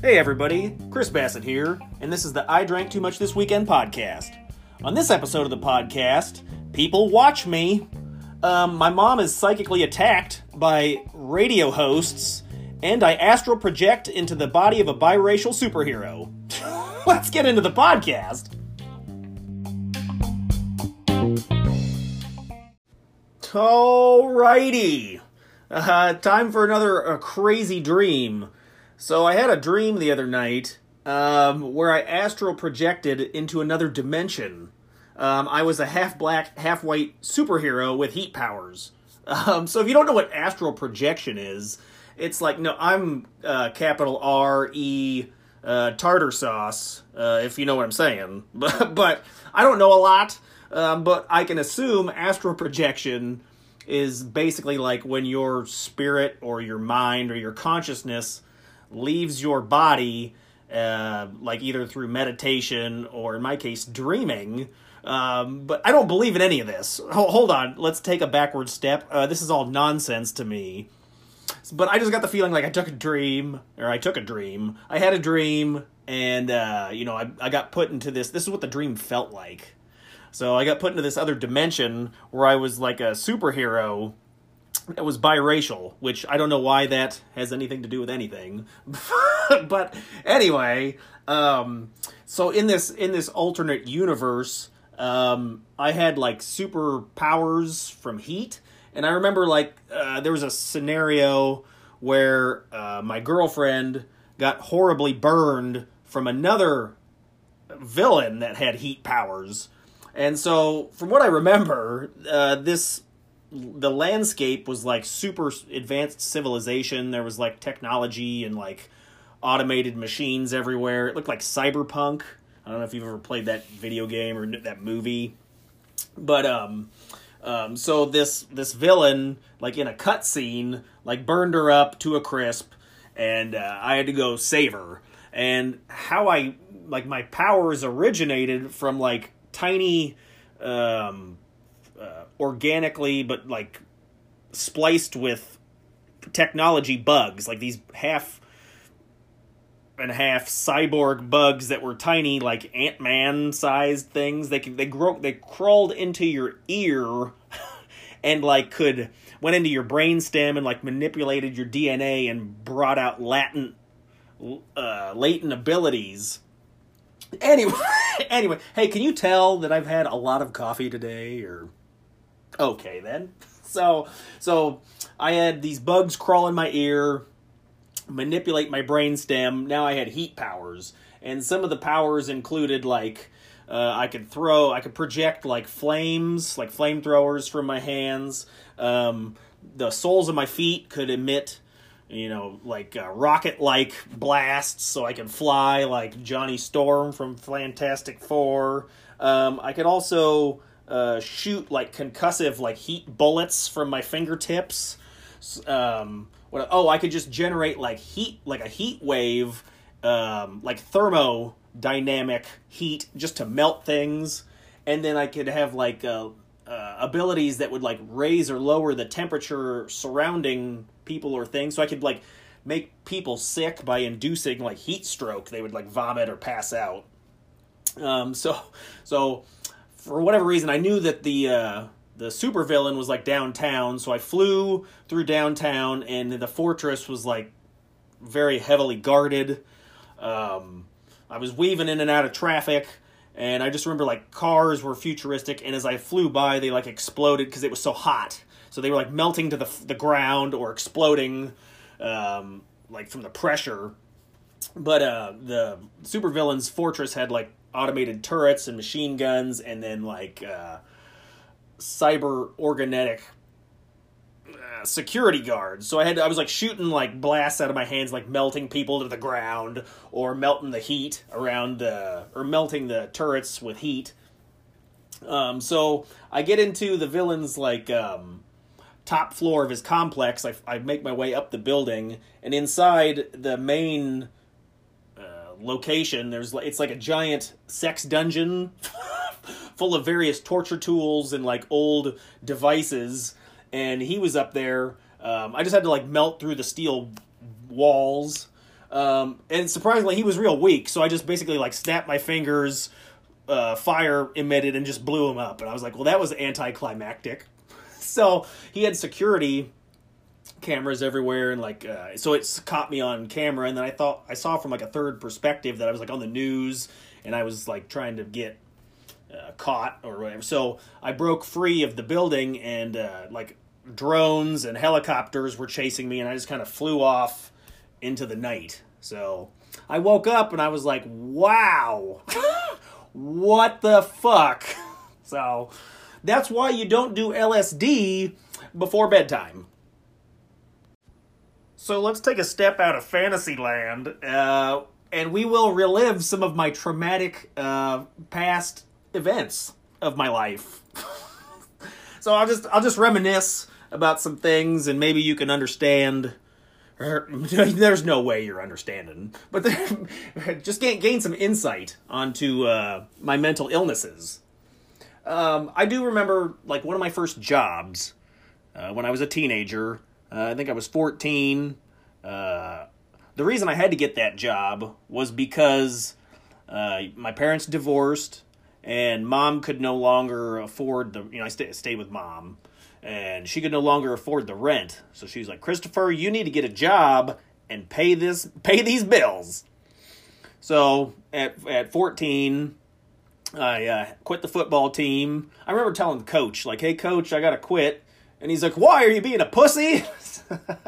Hey everybody, Chris Bassett here, and this is the I Drank Too Much This Weekend podcast. On this episode of the podcast, people watch me. Um, my mom is psychically attacked by radio hosts, and I astral project into the body of a biracial superhero. Let's get into the podcast. Alrighty. Uh, time for another uh, crazy dream. So I had a dream the other night um, where I astral projected into another dimension. Um, I was a half black, half white superhero with heat powers. Um, so if you don't know what astral projection is, it's like no, I'm uh, capital R E uh, tartar sauce. Uh, if you know what I'm saying, but, but I don't know a lot. Um, but I can assume astral projection is basically like when your spirit or your mind or your consciousness leaves your body, uh, like either through meditation or, in my case, dreaming. Um, but I don't believe in any of this. Hold on, let's take a backward step. Uh, this is all nonsense to me. But I just got the feeling like I took a dream, or I took a dream. I had a dream, and uh, you know, I I got put into this. This is what the dream felt like. So I got put into this other dimension where I was like a superhero that was biracial, which I don't know why that has anything to do with anything. but anyway, um, so in this in this alternate universe, um, I had like superpowers from heat, and I remember like uh, there was a scenario where uh, my girlfriend got horribly burned from another villain that had heat powers and so, from what I remember, uh, this the landscape was like super advanced civilization. There was like technology and like automated machines everywhere. It looked like cyberpunk. I don't know if you've ever played that video game or that movie, but um, um, so this this villain like in a cutscene like burned her up to a crisp, and uh, I had to go save her. And how I like my powers originated from like tiny, um, uh, organically, but like spliced with technology bugs, like these half and half cyborg bugs that were tiny, like Ant Man sized things. They they grow they crawled into your ear, and like could went into your brainstem and like manipulated your DNA and brought out latent uh, latent abilities Anyway, anyway, hey, can you tell that I've had a lot of coffee today? Or okay, then. So, so I had these bugs crawl in my ear, manipulate my brainstem. Now I had heat powers, and some of the powers included like uh, I could throw, I could project like flames, like flamethrowers from my hands. Um, the soles of my feet could emit you know, like uh, rocket like blasts so I can fly like Johnny Storm from Fantastic Four. Um, I could also uh, shoot like concussive, like heat bullets from my fingertips. Um, what, oh, I could just generate like heat, like a heat wave, um, like thermodynamic heat just to melt things. And then I could have like uh, uh, abilities that would like raise or lower the temperature surrounding people or things. So I could like make people sick by inducing like heat stroke. They would like vomit or pass out. Um, so so for whatever reason, I knew that the uh, the supervillain was like downtown. So I flew through downtown, and the fortress was like very heavily guarded. Um, I was weaving in and out of traffic and I just remember like cars were futuristic, and as I flew by, they like exploded because it was so hot. So they were like melting to the the ground or exploding, um, like from the pressure. But uh, the supervillain's fortress had like automated turrets and machine guns, and then like uh, cyber organetic security guards. So I had I was like shooting like blasts out of my hands, like melting people to the ground or melting the heat around the or melting the turrets with heat. Um, so I get into the villain's like um, top floor of his complex. I, I make my way up the building, and inside the main uh, location, there's it's like a giant sex dungeon. full of various torture tools and like old devices and he was up there Um, I just had to like melt through the steel walls. Um, and surprisingly, he was real weak, so I just basically like snapped my fingers, uh, fire emitted, and just blew him up. And I was like, well, that was anticlimactic. so he had security cameras everywhere, and like, uh, so it's caught me on camera. And then I thought I saw from like a third perspective that I was like on the news, and I was like trying to get uh, caught or whatever. So I broke free of the building, and uh, like drones and helicopters were chasing me, and I just kind of flew off into the night. So I woke up and I was like, wow, what the fuck? So that's why you don't do LSD before bedtime. So let's take a step out of Fantasyland, uh, and we will relive some of my traumatic uh, past events of my life. so I'll just I'll just reminisce about some things, and maybe you can understand. There's no way you're understanding, but just gain gain some insight onto uh, my mental illnesses. Um, I do remember like one of my first jobs uh, when I was a teenager. Uh, I think I was 14. Uh, the reason I had to get that job was because uh, my parents divorced and mom could no longer afford the you know I stay, stayed with mom and she could no longer afford the rent. So she's like, "Christopher, you need to get a job and pay this pay these bills." So at at 14, I uh, quit the football team. I remember telling the coach, like, "Hey, coach, I gotta quit," and he's like, "Why are you being a pussy?"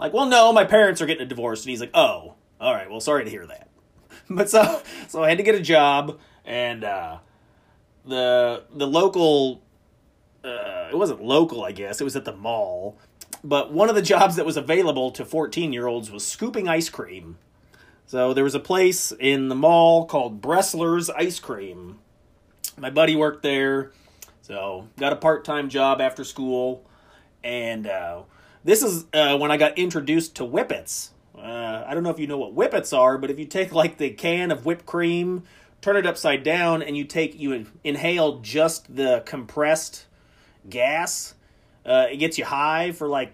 like, well, no, my parents are getting a divorce, and he's like, "Oh, all right, well, sorry to hear that." But so so I had to get a job, and uh, the the local uh, it wasn't local, I guess. It was at the mall. But one of the jobs that was available to 14 year olds was scooping ice cream. So there was a place in the mall called Bresler's Ice Cream. My buddy worked there, so got a part time job after school. And uh, this is uh, when I got introduced to whippets. Uh, I don't know if you know what whippets are, but if you take like the can of whipped cream, turn it upside down, and you take you inhale just the compressed gas. Uh, it gets you high for like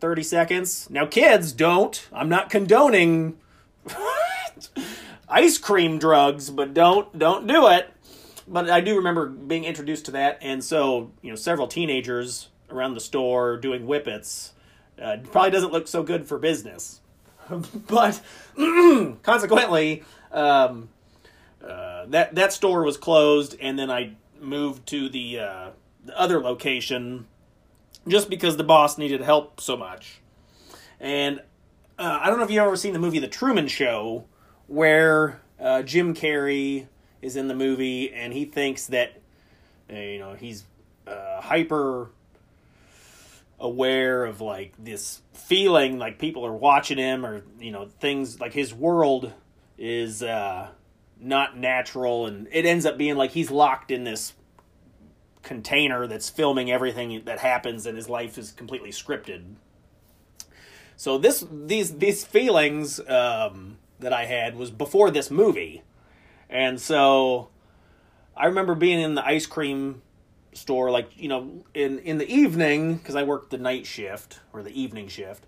30 seconds. Now, kids, don't. I'm not condoning ice cream drugs, but don't don't do it. But I do remember being introduced to that, and so you know, several teenagers around the store doing whippets. Uh, probably doesn't look so good for business, but consequently, um, uh, that that store was closed, and then I moved to the uh, the other location just because the boss needed help so much. And uh, I don't know if you've ever seen the movie The Truman Show, where uh, Jim Carrey is in the movie and he thinks that, uh, you know, he's uh, hyper aware of like this feeling like people are watching him or, you know, things like his world is uh, not natural and it ends up being like he's locked in this container that's filming everything that happens and his life is completely scripted. So this these these feelings um, that I had was before this movie, and so I remember being in the ice cream store, like you know, in in the evening because I worked the night shift or the evening shift.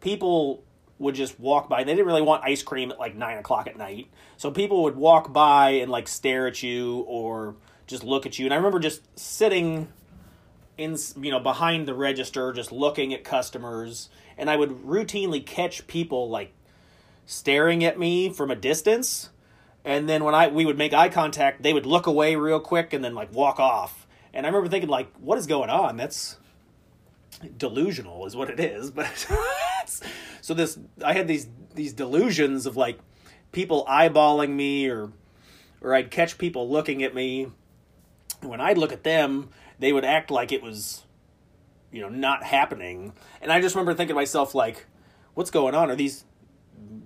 People would just walk by. And they didn't really want ice cream at like nine o'clock at night, so people would walk by and like stare at you or just look at you. And I remember just sitting in, you know, behind the register, just looking at customers, and I would routinely catch people like staring at me from a distance. And then when I we would make eye contact, they would look away real quick and then like walk off. And I remember thinking like, what is going on? That's delusional is what it is. But so this I had these these delusions of like people eyeballing me or or I'd catch people looking at me when I'd look at them, they would act like it was, you know, not happening. And I just remember thinking to myself, like, what's going on? Are these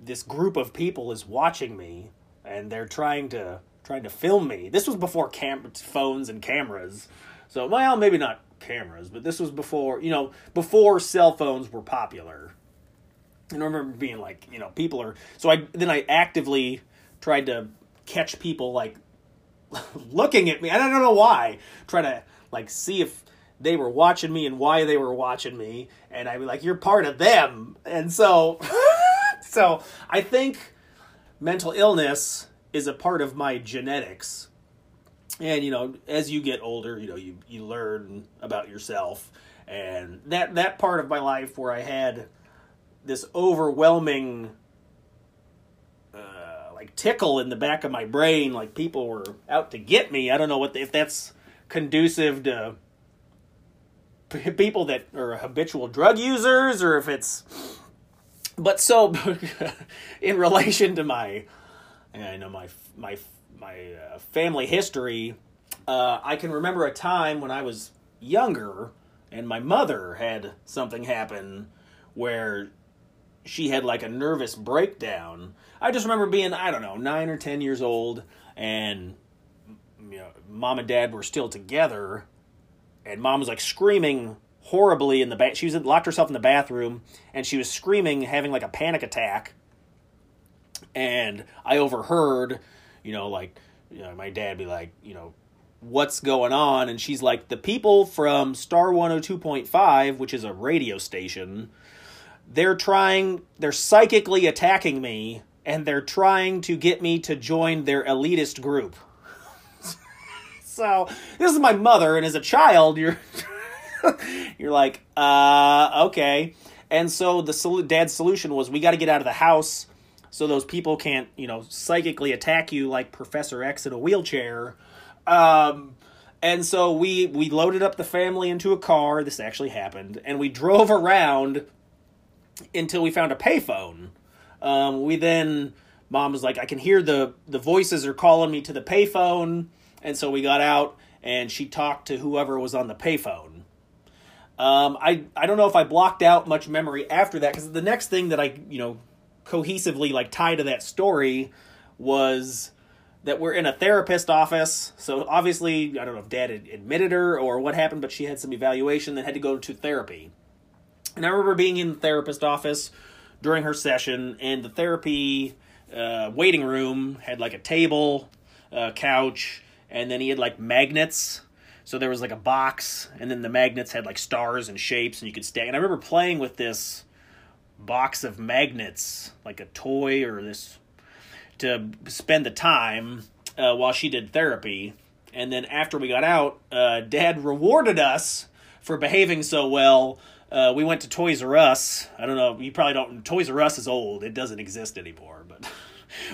this group of people is watching me and they're trying to trying to film me. This was before cam phones and cameras. So well, maybe not cameras, but this was before, you know, before cell phones were popular. And I remember being like, you know, people are so I then I actively tried to catch people like looking at me. I don't know why. Try to like see if they were watching me and why they were watching me, and I'd be like, "You're part of them," and so, so I think mental illness is a part of my genetics. And you know, as you get older, you know, you you learn about yourself, and that that part of my life where I had this overwhelming uh, like tickle in the back of my brain, like people were out to get me. I don't know what the, if that's conducive to people that are habitual drug users or if it's but so in relation to my I know my my my uh, family history uh, I can remember a time when I was younger and my mother had something happen where she had like a nervous breakdown. I just remember being, I don't know, nine or ten years old, and you know, mom and dad were still together, and mom was like screaming horribly in the bath. She was locked herself in the bathroom, and she was screaming, having like a panic attack. And I overheard, you know, like you know, my dad be like, you know, what's going on? And she's like, the people from Star 102.5, which is a radio station, they're trying, they're psychically attacking me, and they're trying to get me to join their elitist group. So, this is my mother, and as a child, you're. you're like, uh, okay. And so the sol- dad's solution was we got to get out of the house so those people can't, you know, psychically attack you like Professor X in a wheelchair. Um, and so we we loaded up the family into a car. This actually happened, and we drove around until we found a payphone. Um, we then mom was like, I can hear the the voices are calling me to the payphone, and so we got out and she talked to whoever was on the payphone. Um, I I don't know if I blocked out much memory after that because the next thing that I you know cohesively like tie to that story was that we're in a therapist office. So obviously, I don't know if dad had admitted her or what happened, but she had some evaluation that had to go to therapy. And I remember being in the therapist office during her session, and the therapy uh, waiting room had like a table, a couch, and then he had like magnets. So there was like a box, and then the magnets had like stars and shapes, and you could stay. And I remember playing with this box of magnets, like a toy or this to spend the time uh, while she did therapy. And then after we got out, uh, Dad rewarded us for behaving so well. Uh, we went to Toys R Us. I don't know, you probably don't. Toys R Us is old, it doesn't exist anymore. But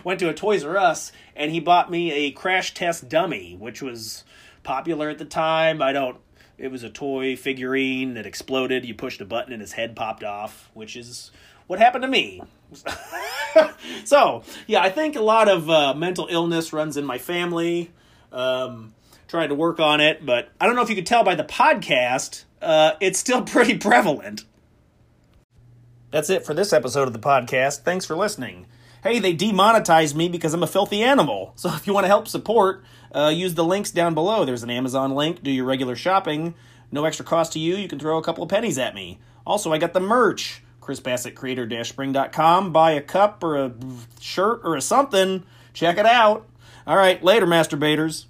went to a Toys R Us, and he bought me a crash test dummy, which was popular at the time. I don't. It was a toy figurine that exploded. You pushed a button and his head popped off, which is what happened to me. so yeah, I think a lot of uh, mental illness runs in my family. Um, trying to work on it, but I don't know if you could tell by the podcast. Uh, it's still pretty prevalent. That's it for this episode of the podcast. Thanks for listening. Hey, they demonetized me because I'm a filthy animal. So if you want to help support, uh, use the links down below. There's an Amazon link. Do your regular shopping. No extra cost to you. You can throw a couple of pennies at me. Also, I got the merch. Chris Bassett Creator-Spring.com. Buy a cup or a shirt or a something. Check it out. All right, later, masturbators.